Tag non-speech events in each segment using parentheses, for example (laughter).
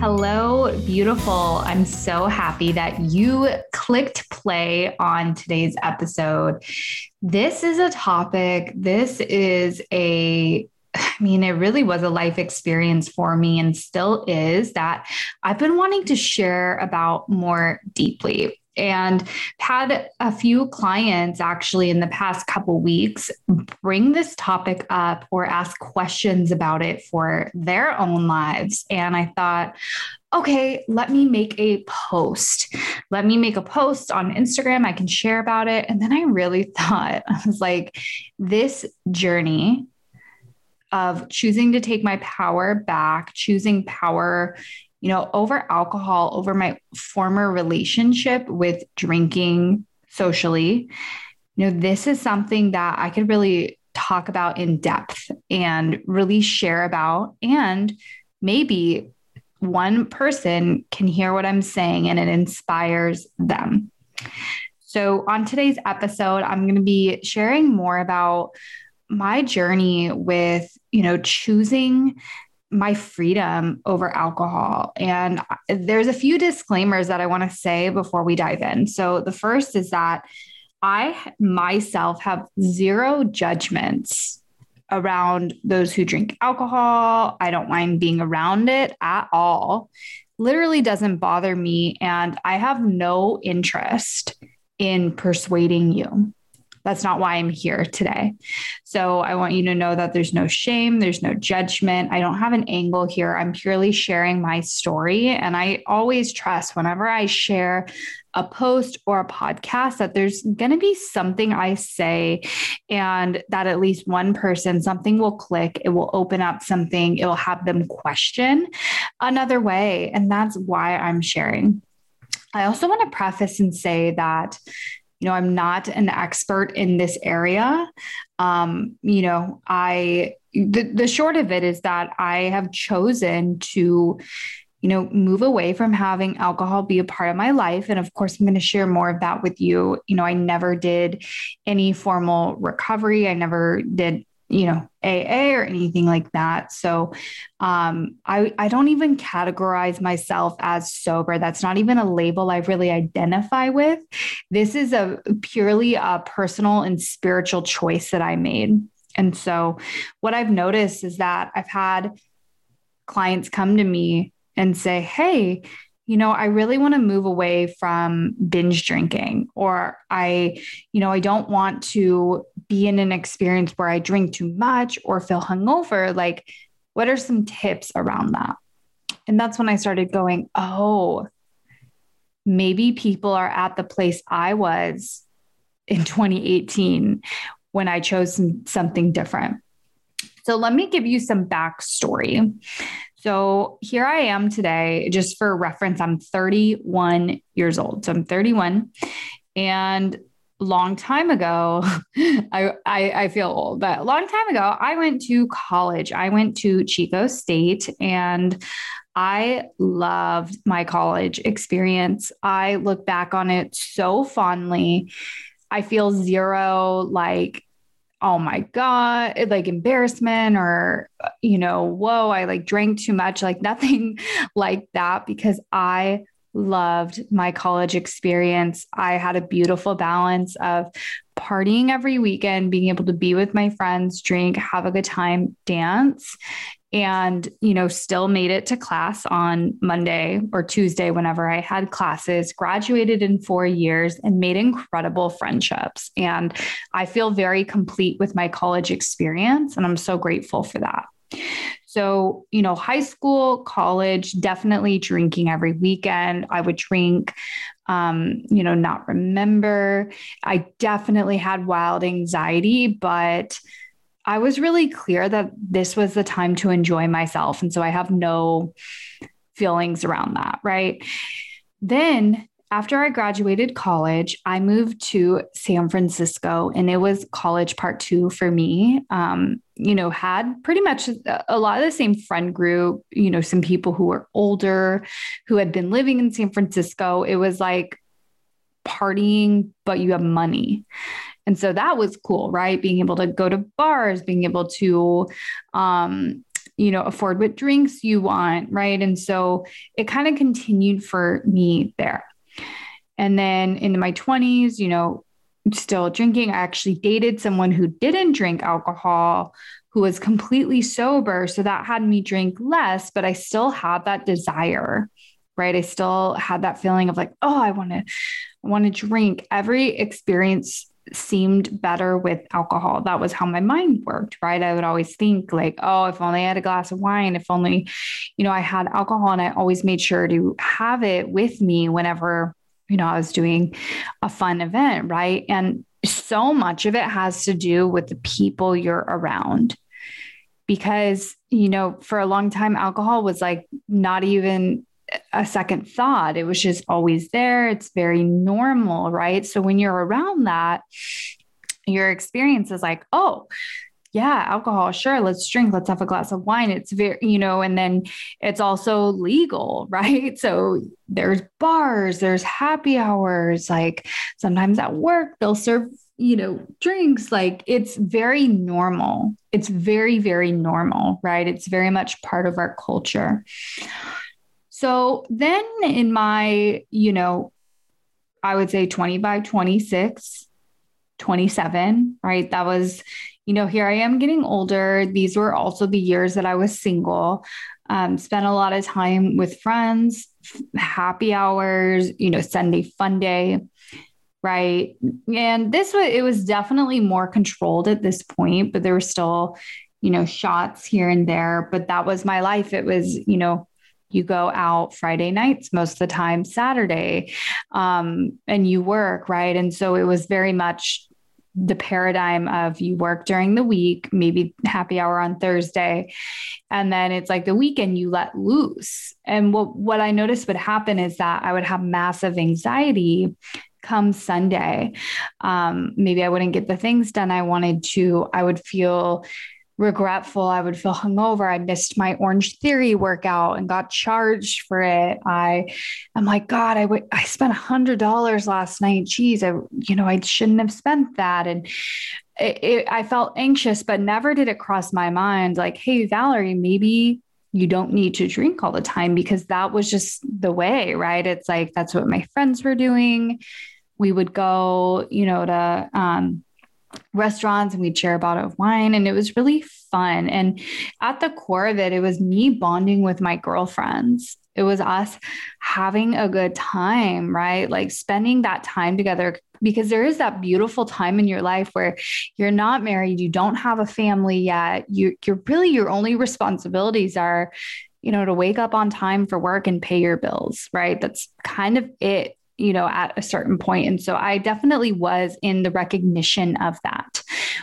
Hello, beautiful. I'm so happy that you clicked play on today's episode. This is a topic, this is a I mean, it really was a life experience for me and still is that I've been wanting to share about more deeply and had a few clients actually in the past couple weeks bring this topic up or ask questions about it for their own lives. And i thought okay let me make a post. Let me make a post on instagram. I can share about it. And then i really (laughs) thought i was like this journey of choosing to take my power back choosing power you know, over alcohol, over my former relationship with drinking socially, you know, this is something that I could really talk about in depth and really share about. And maybe one person can hear what I'm saying and it inspires them. So, on today's episode, I'm going to be sharing more about my journey with, you know, choosing my freedom over alcohol. And there's a few disclaimers that I want to say before we dive in. So the first is that I myself have zero judgments around those who drink alcohol. I don't mind being around it at all. Literally doesn't bother me. And I have no interest in persuading you. That's not why I'm here today. So I want you to know that there's no shame, there's no judgment. I don't have an angle here. I'm purely sharing my story. And I always trust whenever I share a post or a podcast that there's going to be something I say and that at least one person, something will click. It will open up something, it will have them question another way. And that's why I'm sharing. I also want to preface and say that you know i'm not an expert in this area. Um, you know i the, the short of it is that i have chosen to you know move away from having alcohol be a part of my life. And of course i'm going to share more of that with you. You know i never did any formal recovery. I never did you know AA or anything like that. So um, I I don't even categorize myself as sober. That's not even a label I really identify with. This is a purely a personal and spiritual choice that I made. And so what I've noticed is that I've had clients come to me and say, "Hey, you know, I really want to move away from binge drinking, or I, you know, I don't want to be in an experience where I drink too much or feel hungover. Like, what are some tips around that? And that's when I started going, oh, maybe people are at the place I was in 2018 when I chose some, something different. So let me give you some backstory. So here I am today, just for reference, I'm 31 years old. So I'm 31. And long time ago, (laughs) I, I, I feel old, but a long time ago, I went to college. I went to Chico State and I loved my college experience. I look back on it so fondly. I feel zero like oh my god like embarrassment or uh, you know whoa i like drank too much like (laughs) nothing like that because i loved my college experience. I had a beautiful balance of partying every weekend being able to be with my friends drink have a good time dance and you know still made it to class on monday or tuesday whenever i had classes graduated in four years and made incredible friendships. And i feel very complete with my college experience and i'm so grateful for that. So you know high school college definitely drinking every weekend. I would drink um, you know not remember. I definitely had wild anxiety but I was really clear that this was the time to enjoy myself. And so I have no feelings around that. Right. Then after I graduated college, I moved to San Francisco and it was college part two for me. Um, you know, had pretty much a lot of the same friend group, you know, some people who were older who had been living in San Francisco. It was like partying, but you have money. And so that was cool, right? Being able to go to bars, being able to, um, you know, afford what drinks you want, right? And so it kind of continued for me there. And then in my 20s, you know, still drinking, I actually dated someone who didn't drink alcohol, who was completely sober. So that had me drink less, but I still had that desire, right? I still had that feeling of like, oh, I want to, I want to drink. Every experience seemed better with alcohol. That was how my mind worked, right? I would always think like, oh, if only I had a glass of wine, if only, you know, I had alcohol and I always made sure to have it with me whenever, you know, I was doing a fun event, right? And so much of it has to do with the people you're around. Because, you know, for a long time, alcohol was like not even a second thought. It was just always there. It's very normal, right? So when you're around that, your experience is like, oh, yeah, alcohol, sure, let's drink, let's have a glass of wine. It's very, you know, and then it's also legal, (laughs) right? So there's bars, there's happy hours, like sometimes at work, they'll serve, you know, drinks. Like it's very normal. It's very, very normal, right? It's very much part of our culture. So then in my, you know, I would say 25, 26, 27, right? That was, you know, here I am getting older. These were also the years that I was single. Um, spent a lot of time with friends, happy hours, you know, Sunday fun day, right? And this was, it was definitely more controlled at this point, but there were still, you know, shots here and there. But that was my life. It was, you know, you go out Friday nights most of the time, Saturday, um, and you work, right? And so it was very much the paradigm of you work during the week, maybe happy hour on Thursday, and then it's like the weekend you let loose. And what what I noticed would happen is that I would have massive anxiety come Sunday. Um, maybe I wouldn't get the things done I wanted to. I would feel regretful. I would feel hungover. I missed my Orange Theory workout and got charged for it. I am like, God, I would I spent a hundred dollars last night. Geez, I you know I shouldn't have spent that. And it, it, I felt anxious, but never did it cross my mind like, hey, Valerie, maybe you don't need to drink all the time because that was just the way, right? It's like that's what my friends were doing. We would go, you know, to um, restaurants and we'd share a bottle of wine and it was really fun. And at the core of it it was me bonding with my girlfriends. It was us having a good time right? Like spending that time together because there is that beautiful time in your life where you're not married you don't have a family yet. You you're really your only responsibilities are you know to wake up on time for work and pay your bills right? That's kind of it you know, at a certain point. And so I definitely was in the recognition of that,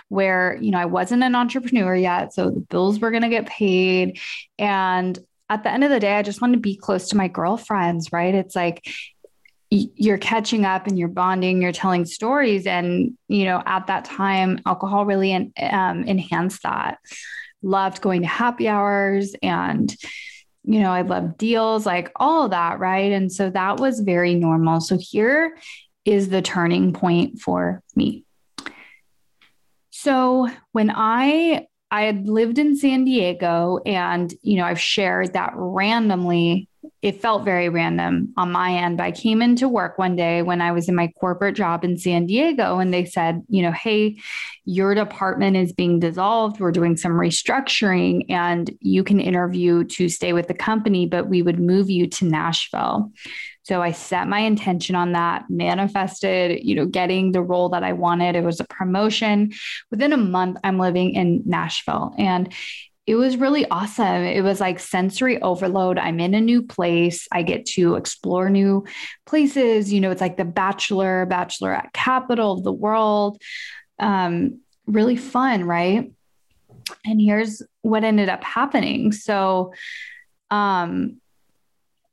where, you know, I wasn't an entrepreneur yet. So the bills were going to get paid. And at the end of the day, I just wanted to be close to my girlfriends, right? It's like, you're catching up and you're bonding, you're telling stories. And, you know, at that time, alcohol really um, enhanced that. Loved going to happy hours and, you know, I love deals, like all that. Right. And so that was very normal. So here is the turning point for me. So when I I had lived in San Diego and you know I've shared that randomly it felt very random on my end. But I came into work one day when I was in my corporate job in San Diego and they said, you know, hey, your department is being dissolved. We're doing some restructuring and you can interview to stay with the company, but we would move you to Nashville. So I set my intention on that, manifested, you know, getting the role that I wanted. It was a promotion. Within a month, I'm living in Nashville. And it was really awesome. It was like sensory overload. I'm in a new place. I get to explore new places. You know, it's like the bachelor, bachelorette capital of the world. Um, really fun, right? And here's what ended up happening. So, um,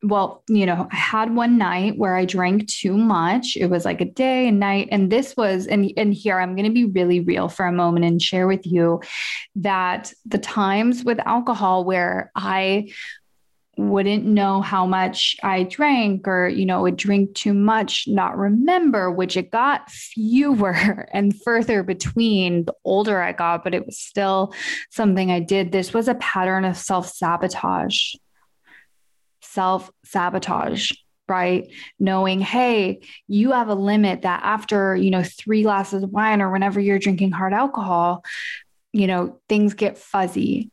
well, you know, I had one night where I drank too much. It was like a day and night. And this was, and, and here I'm going to be really real for a moment and share with you that the times with alcohol where I wouldn't know how much I drank or, you know, would drink too much, not remember, which it got fewer (laughs) and further between the older I got, but it was still something I did. This was a pattern of self sabotage. Self sabotage right knowing hey you have a limit that after you know 3 glasses of wine or whenever you're drinking hard alcohol you know things get fuzzy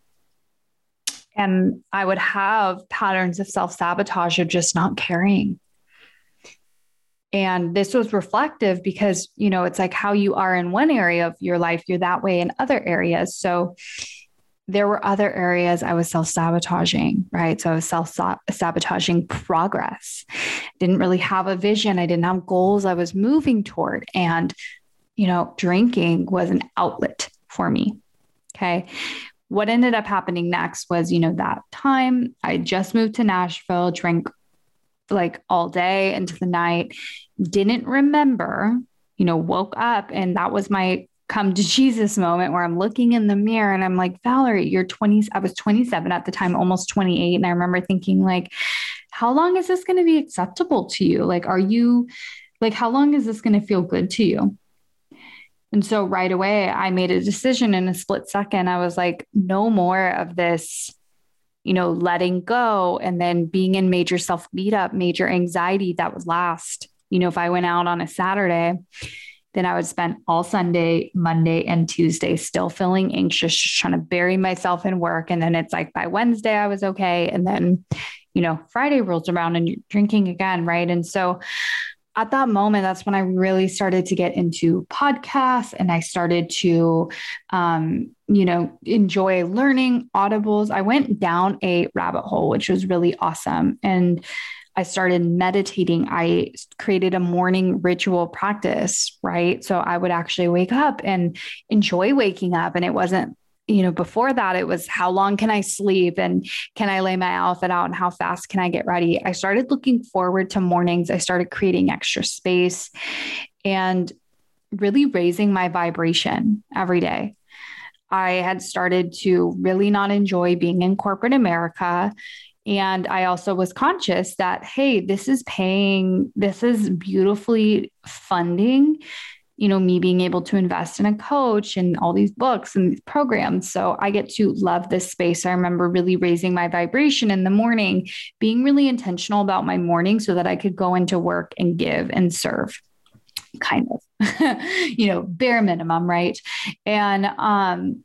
and I would have patterns of self sabotage of just not caring. And this was reflective because, you know, it's like how you are in one area of your life, you're that way in other areas. So there were other areas I was self sabotaging, right? So I was self sabotaging progress. Didn't really have a vision. I didn't have goals I was moving toward. And, you know, drinking was an outlet for me. Okay what ended up happening next was, you know, that time I just moved to Nashville, drank like all day into the night, didn't remember, you know, woke up and that was my come to Jesus moment where I'm looking in the mirror and I'm like, Valerie, you're 20. I was 27 at the time, almost 28. And I remember thinking, like, how long is this going to be acceptable to you? Like, are you like, how long is this going to feel good to you? And so right away, I made a decision in a split second. I was like, no more of this, you know, letting go and then being in major self beat up, major anxiety that would last. You know, if I went out on a Saturday, then I would spend all Sunday, Monday, and Tuesday still feeling anxious, just trying to bury myself in work. And then it's like by Wednesday, I was okay. And then, you know, Friday rolls around and you're drinking again. Right. And so at that moment, that's when I really started to get into podcasts and I started to, um, you know, enjoy learning audibles. I went down a rabbit hole, which was really awesome. And I started meditating. I created a morning ritual practice, right? So I would actually wake up and enjoy waking up. And it wasn't you know, before that, it was how long can I sleep and can I lay my outfit out and how fast can I get ready? I started looking forward to mornings. I started creating extra space and really raising my vibration every day. I had started to really not enjoy being in corporate America. And I also was conscious that, hey, this is paying, this is beautifully funding you know, me being able to invest in a coach and all these books and these programs. So I get to love this space. I remember really raising my vibration in the morning, being really intentional about my morning so that I could go into work and give and serve kind of (laughs) you know bare minimum right and um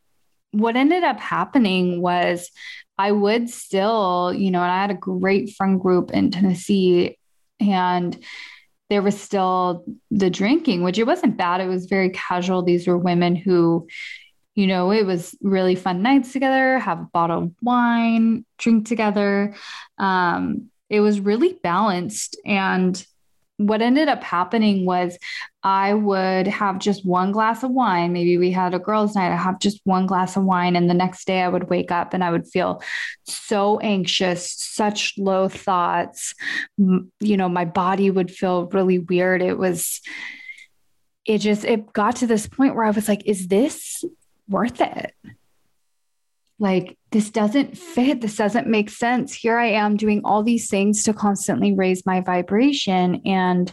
what ended up happening was i would still you know and i had a great friend group in tennessee and there was still the drinking, which it wasn't bad. It was very casual. These were women who, you know, it was really fun nights together, have a bottle of wine, drink together. Um, it was really balanced. And what ended up happening was I would have just one glass of wine. Maybe we had a girls' night. I have just one glass of wine. And the next day I would wake up and I would feel so anxious, such low thoughts. You know, my body would feel really weird. It was, it just, it got to this point where I was like, is this worth it? like this doesn't fit. This doesn't make sense. Here i am doing all these things to constantly raise my vibration. And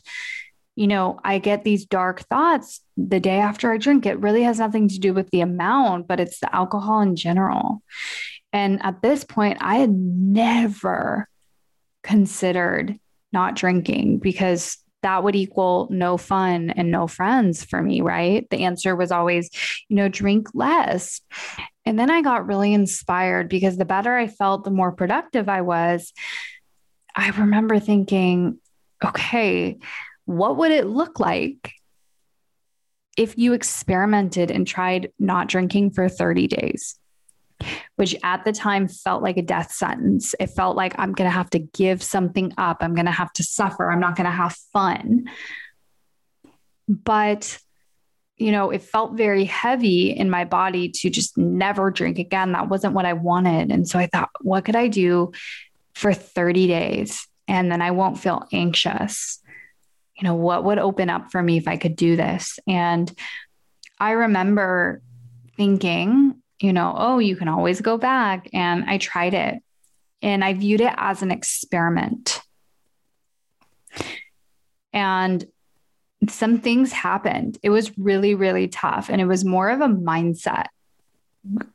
you know i get these dark thoughts the day after i drink. It really has nothing to do with the amount but it's the alcohol in general. And at this point i had never considered not drinking because that would equal no fun and no friends for me, right? The answer was always, you know, drink less. And then I got really inspired because the better I felt, the more productive I was. I remember thinking, okay, what would it look like if you experimented and tried not drinking for 30 days? Which at the time felt like a death sentence. It felt like I'm going to have to give something up. I'm going to have to suffer. I'm not going to have fun. But you know, it felt very heavy in my body to just never drink again. That wasn't what I wanted. And so I thought, what could I do for 30 days? and then I won't feel anxious. You know, what would open up for me if I could do this? And I remember thinking, you know, oh, you can always go back. And I tried it and I viewed it as an experiment. And some things happened. It was really, really tough. And it was more of a mindset.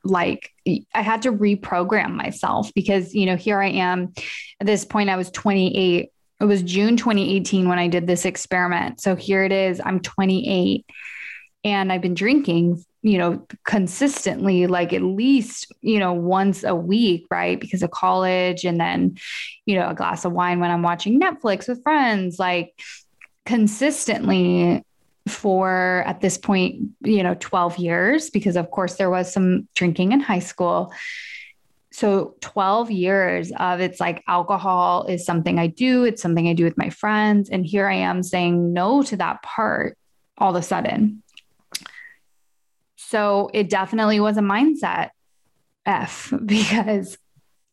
Like I had to reprogram myself because, you know, here I am at this point, I was 28. It was June 2018 when I did this experiment. So here it is, I'm 28 and I've been drinking, you know, consistently, like at least, you know, once a week, right? Because of college and then, you know, a glass of wine when I'm watching Netflix with friends, like consistently for at this point, you know, 12 years, because of course there was some drinking in high school. So 12 years of it's like alcohol is something I do, it's something I do with my friends. And here I am saying no to that part all of a sudden. So it definitely was a mindset F (laughs) because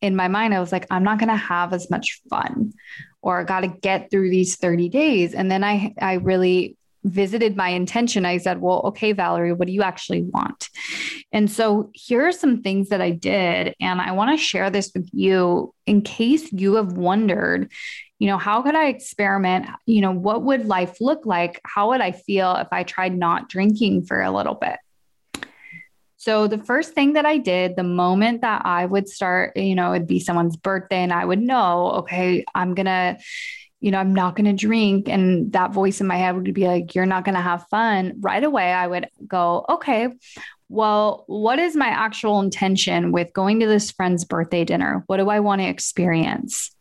in my mind, I was like, I'm not going to have as much fun or got to get through these 30 days. And then I, I really visited my intention. I said, well, okay, Valerie, what do you actually want? And so here are some things that I did. And I want to share this with you in case you have wondered, you know, how could I experiment? You know, what would life look like? How would I feel if I tried not drinking for a little bit? So the first thing that I did the moment that I would start, you know, it'd be someone's birthday and I would know, okay, I'm going to you know, I'm not going to drink. And that voice in my head would be like, you're not going to have fun. Right away, I would go, okay, well, what is my actual intention with going to this friend's birthday dinner? What do I want to experience?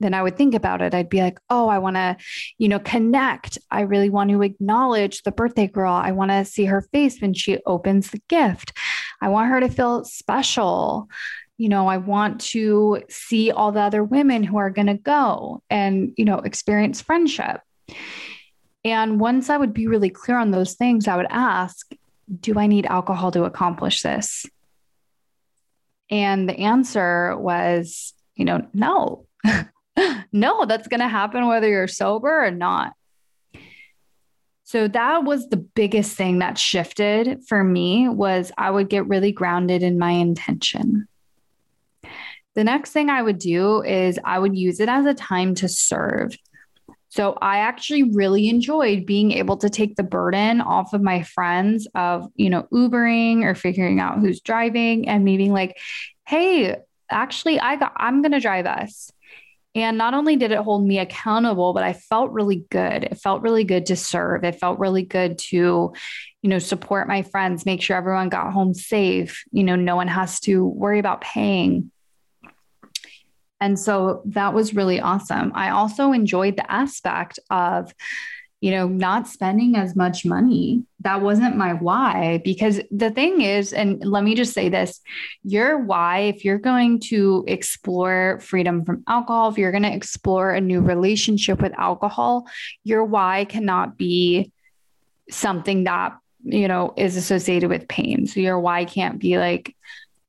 Then I would think about it. I'd be like, oh, I want to, you know, connect. I really want to acknowledge the birthday girl. I want to see her face when she opens the gift. I want her to feel special. You know, I want to see all the other women who are going to go and, you know, experience friendship. And once I would be really clear on those things, I would ask, do I need alcohol to accomplish this? And the answer was, you know, no, (laughs) no, that's going to happen whether you're sober or not. So that was the biggest thing that shifted for me was I would get really grounded in my intention. The next thing I would do is I would use it as a time to serve. So I actually really enjoyed being able to take the burden off of my friends of, you know, Ubering or figuring out who's driving and maybe like, hey, actually I got I'm going to drive us. And not only did it hold me accountable, but I felt really good. It felt really good to serve. It felt really good to, you know, support my friends, make sure everyone got home safe. You know, no one has to worry about paying. And so that was really awesome. I also enjoyed the aspect of, you know, not spending as much money. That wasn't my why. Because the thing is, and let me just say this your why, if you're going to explore freedom from alcohol, if you're going to explore a new relationship with alcohol, your why cannot be something that, you know, is associated with pain. So your why can't be like,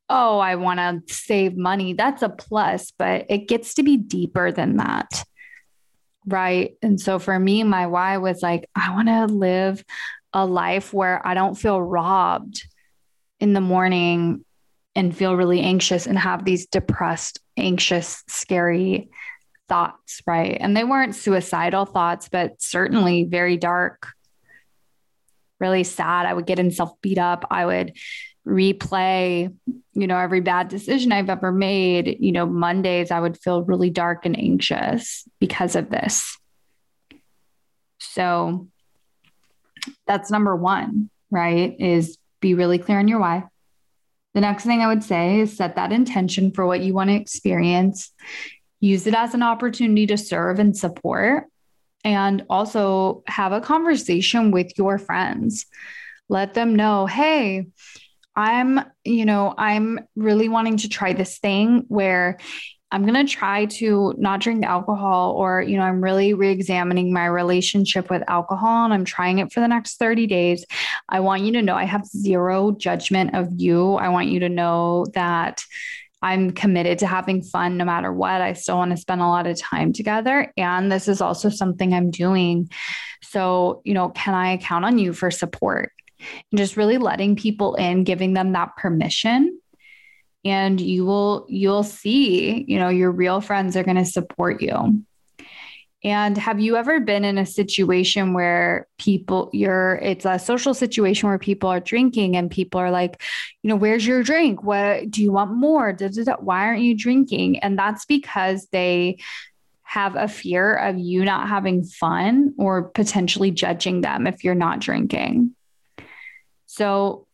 oh, I want to save money. That's a plus, but it gets to be deeper than that. Right. And so for me, my why was like, I want to live a life where I don't feel robbed in the morning and feel really anxious and have these depressed, anxious, scary thoughts. Right. And they weren't suicidal thoughts, but certainly very dark, really sad. I would get himself beat up. I would replay, you know, every bad decision I've ever made, you know, Mondays I would feel really dark and anxious because of this. So that's number one, right? Is be really clear on your why. The next thing I would say is set that intention for what you want to experience. Use it as an opportunity to serve and support. And also have a conversation with your friends. Let them know, hey, I'm, you know, I'm really wanting to try this thing where I'm going to try to not drink alcohol, or, you know, I'm really re examining my relationship with alcohol and I'm trying it for the next 30 days. I want you to know I have zero judgment of you. I want you to know that I'm committed to having fun no matter what. I still want to spend a lot of time together. And this is also something I'm doing. So, you know, can I count on you for support? And just really letting people in, giving them that permission. And you will, you'll see, you know, your real friends are going to support you. And have you ever been in a situation where people, you're, it's a social situation where people are drinking and people are like, you know, where's your drink? What do you want more? Da, da, da. Why aren't you drinking? And that's because they have a fear of you not having fun or potentially judging them if you're not drinking. So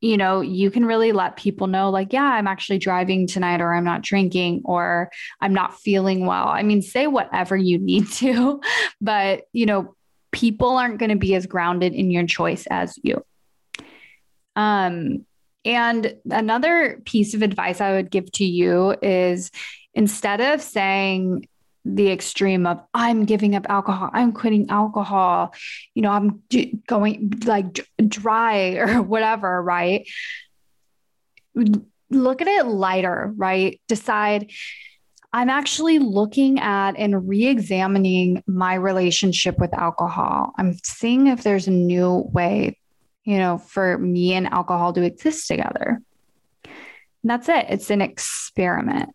you know, you can really let people know, like, yeah, I'm actually driving tonight, or I'm not drinking, or I'm not feeling well. I mean, say whatever you need to, (laughs) but, you know, people aren't going to be as grounded in your choice as you. Um, and another piece of advice I would give to you is instead of saying, the extreme of I'm giving up alcohol, I'm quitting alcohol, you know, I'm going like dry (laughs) or whatever, right? Look at it lighter, right? Decide I'm actually looking at and re examining my relationship with alcohol. I'm seeing if there's a new way, you know, for me and alcohol to exist together. And that's it, it's an experiment.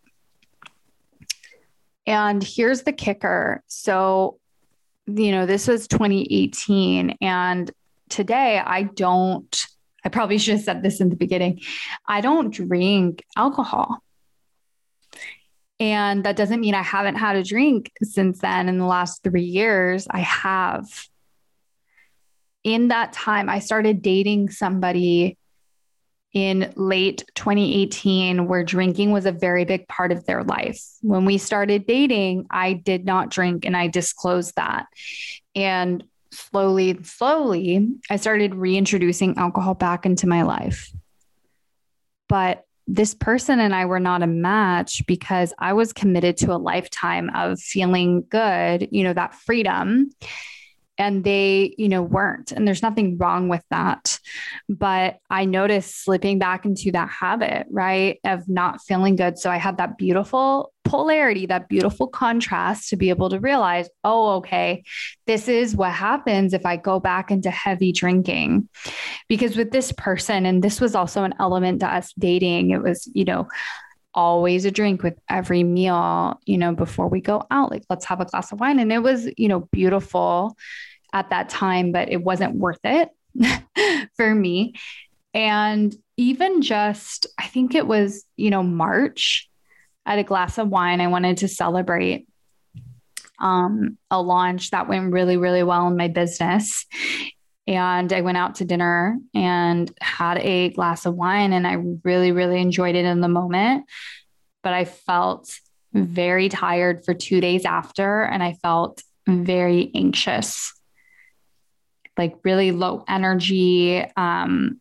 And here's the kicker. So, you know, this was 2018. And today I don't, I probably should have said this in the beginning. I don't drink alcohol. And that doesn't mean I haven't had a drink since then in the last three years. I have. In that time, I started dating somebody in late 2018 where drinking was a very big part of their life. When we started dating, I did not drink and I disclosed that. And slowly, slowly, I started reintroducing alcohol back into my life. But this person and I were not a match because I was committed to a lifetime of feeling good, you know, that freedom and they, you know, weren't. And there's nothing wrong with that. But I noticed slipping back into that habit, right, of not feeling good. So I had that beautiful polarity, that beautiful contrast to be able to realize, oh, okay, this is what happens if I go back into heavy drinking. Because with this person, and this was also an element to us dating, it was, you know, always a drink with every meal, you know, before we go out. Like, let's have a glass of wine. And it was, you know, beautiful at that time, but it wasn't worth it (laughs) for me. And even just, I think it was, you know, March at a glass of wine, I wanted to celebrate um, a launch that went really, really well in my business. And I went out to dinner and had a glass of wine, and I really, really enjoyed it in the moment. But I felt very tired for two days after, and I felt very anxious like really low energy, um,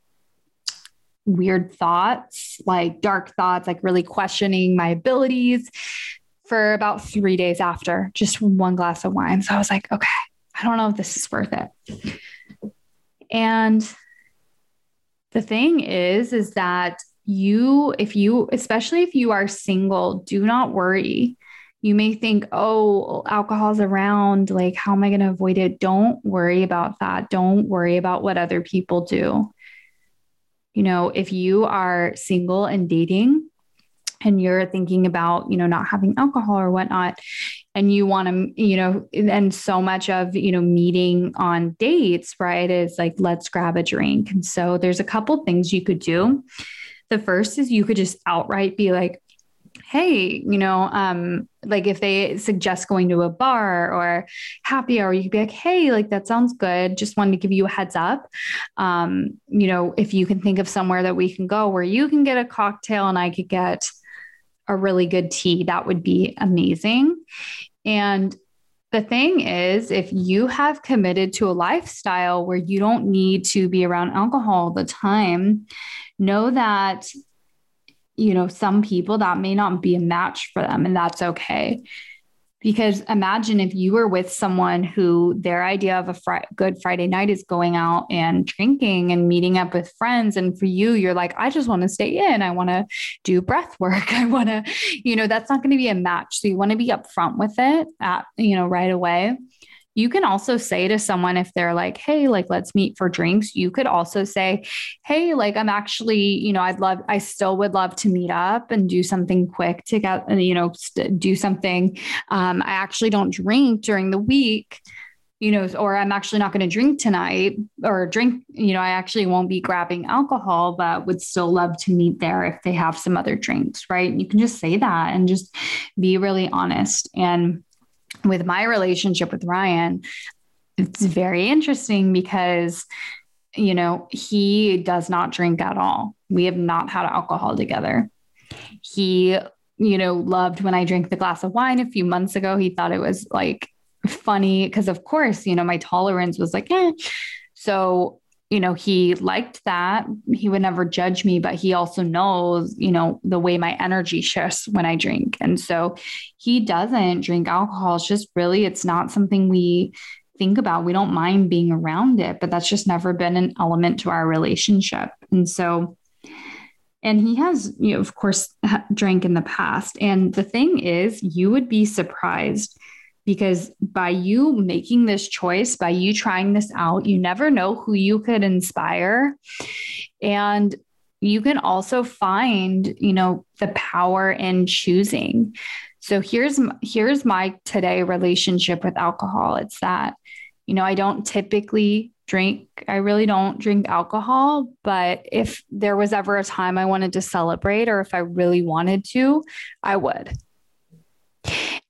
weird thoughts, like dark thoughts, like really questioning my abilities for about three days after just one glass of wine. So I was like, okay, I don't know if this is worth it. And the thing is, is that you, if you, especially if you are single, do not worry you may think, oh, alcohol's around. Like, how am I going to avoid it? Don't worry about that. Don't worry about what other people do. You know, if you are single and dating and you're thinking about, you know, not having alcohol or whatnot, and you want to, you know, and so much of, you know, meeting on dates, right, is like, let's grab a drink. And so there's a couple things you could do. The first is you could just outright be like, hey, you know, um, like if they suggest going to a bar or happy hour, you could be like, hey, like that sounds good. Just wanted to give you a heads up. Um, you know, if you can think of somewhere that we can go where you can get a cocktail and I could get a really good tea, that would be amazing. And the thing is, if you have committed to a lifestyle where you don't need to be around alcohol all the time, know that you know, some people that may not be a match for them, and that's okay. Because imagine if you were with someone who their idea of a fr- good Friday night is going out and drinking and meeting up with friends. And for you, you're like, I just want to stay in. I want to do breath work. (laughs) I want to, you know, that's not going to be a match. So you want to be upfront with it at, you know, right away. You can also say to someone if they're like, hey, like, let's meet for drinks. You could also say, hey, like, I'm actually, you know, I'd love, I still would love to meet up and do something quick to get, you know, do something. Um, I actually don't drink during the week you know, or I'm actually not going to drink tonight or drink, you know, I actually won't be grabbing alcohol, but would still love to meet there if they have some other drinks, right? You can just say that and just be really honest. And with my relationship with Ryan, it's very interesting because, you know, he does not drink at all. We have not had alcohol together. He, you know, loved when I drank the glass of wine a few months ago. He thought it was like funny because, of course, you know, my tolerance was like, eh. So you know, he liked that. He would never judge me, but he also knows, you know, the way my energy (laughs) shifts when I drink. And so he doesn't drink alcohol. It's just really, it's not something we think about. We don't mind being around it, but that's just never been an element to our relationship. And so, and he has, you know, of course, (laughs) drank in the past. And the thing is, you would be surprised because by you making this choice, by you trying this out, you never know who you could inspire. And you can also find, you know, the power in choosing. So here's here's my today relationship with alcohol. It's that, you know, I don't typically drink. I really don't drink alcohol, but if there was ever a time I wanted to celebrate or if I really wanted to, I would.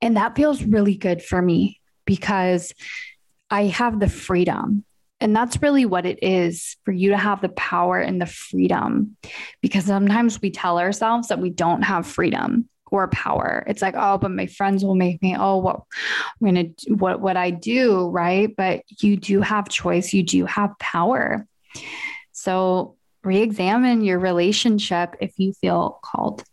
And that feels really good for me because I have the freedom. And that's really what it is for you to have the power and the freedom. Because sometimes we tell ourselves that we don't have freedom or power. It's like, oh, but my friends will make me, oh, what I'm gonna what what I do, right? But you do have choice, you do have power. So re-examine your relationship if you feel called.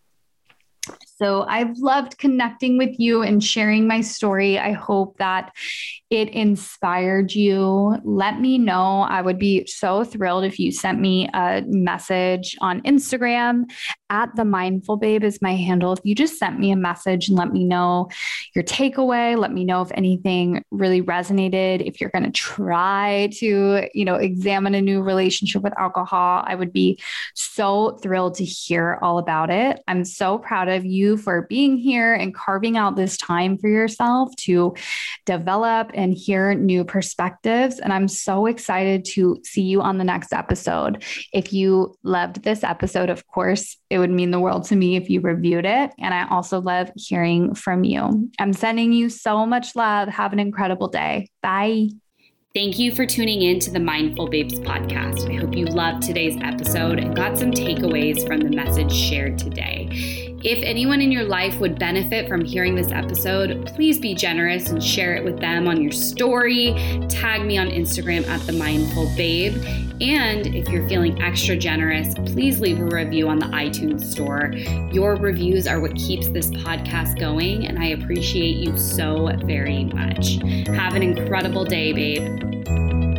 So I've loved connecting with you and sharing my story. I hope that it inspired you. Let me know. I would be so thrilled if you sent me a message on Instagram at the mindful babe is my handle. If you just sent me a message and let me know your takeaway, let me know if anything really resonated. If you're going to try to, you know, examine a new relationship with alcohol, I would be so thrilled to hear all about it. I'm so proud of you for being here and carving out this time for yourself to develop and hear new perspectives. And I'm so excited to see you on the next episode. If you loved this episode, of course, it would mean the world to me if you reviewed it. And I also love hearing from you. I'm sending you so much love. Have an incredible day. Bye. Thank you for tuning in to the Mindful Babes podcast. I hope you loved today's episode and got some takeaways from the message shared today. If anyone in your life would benefit from hearing this episode, please be generous and share it with them on your story. Tag me on Instagram at the Mindful Babe. And if you're feeling extra generous, please leave a review on the iTunes store. Your reviews are what keeps this podcast going, and I appreciate you so very much. Have an incredible day, babe.